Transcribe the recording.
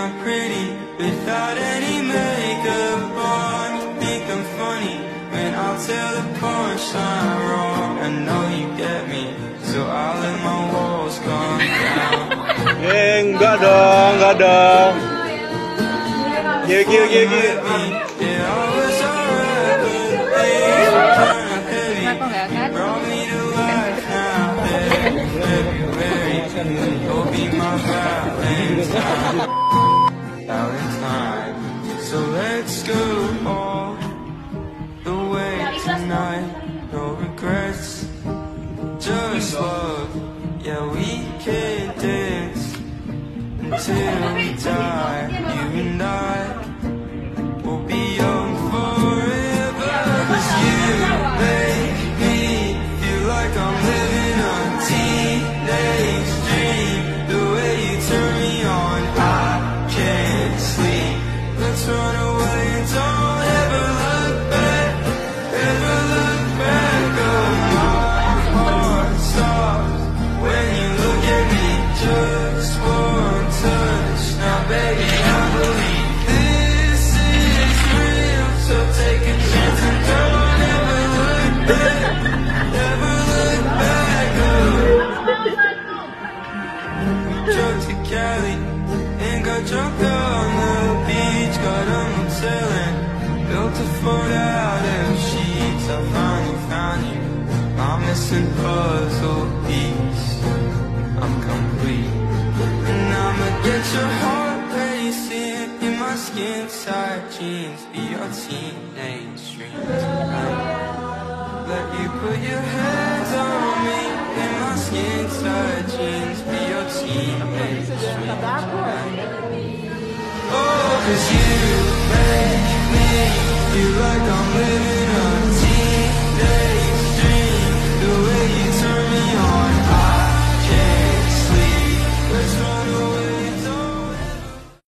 I'm pretty without any makeup on. Think I'm funny when I'll tell the punchline wrong. I know you get me, so I'll let my walls come down. Eh, enggak dong, enggak dong. Gigi, gigi, gigi. Yeah, I was alright, now, February. You'll be my Valentine. Valentine. So let's go all the way tonight. No regrets, just love. Yeah, we can dance until we die. You and I sleep. Let's run away and don't ever look back. Ever look back. Oh, my heart stops when you look at me. Just one touch. Now, baby, I believe this is real. So take a chance and don't ever look back. Never look back. Oh. Drove to Cali and got drunk built a fort out of sheets. I finally found you. My missing puzzle piece. I'm complete. And I'ma get your heart racing in my skin tight jeans. Be your teenage dreams. Let you put your hands on me in my skin tight jeans. Be your teenage dreams. Oh, cause you make me, like I'm living.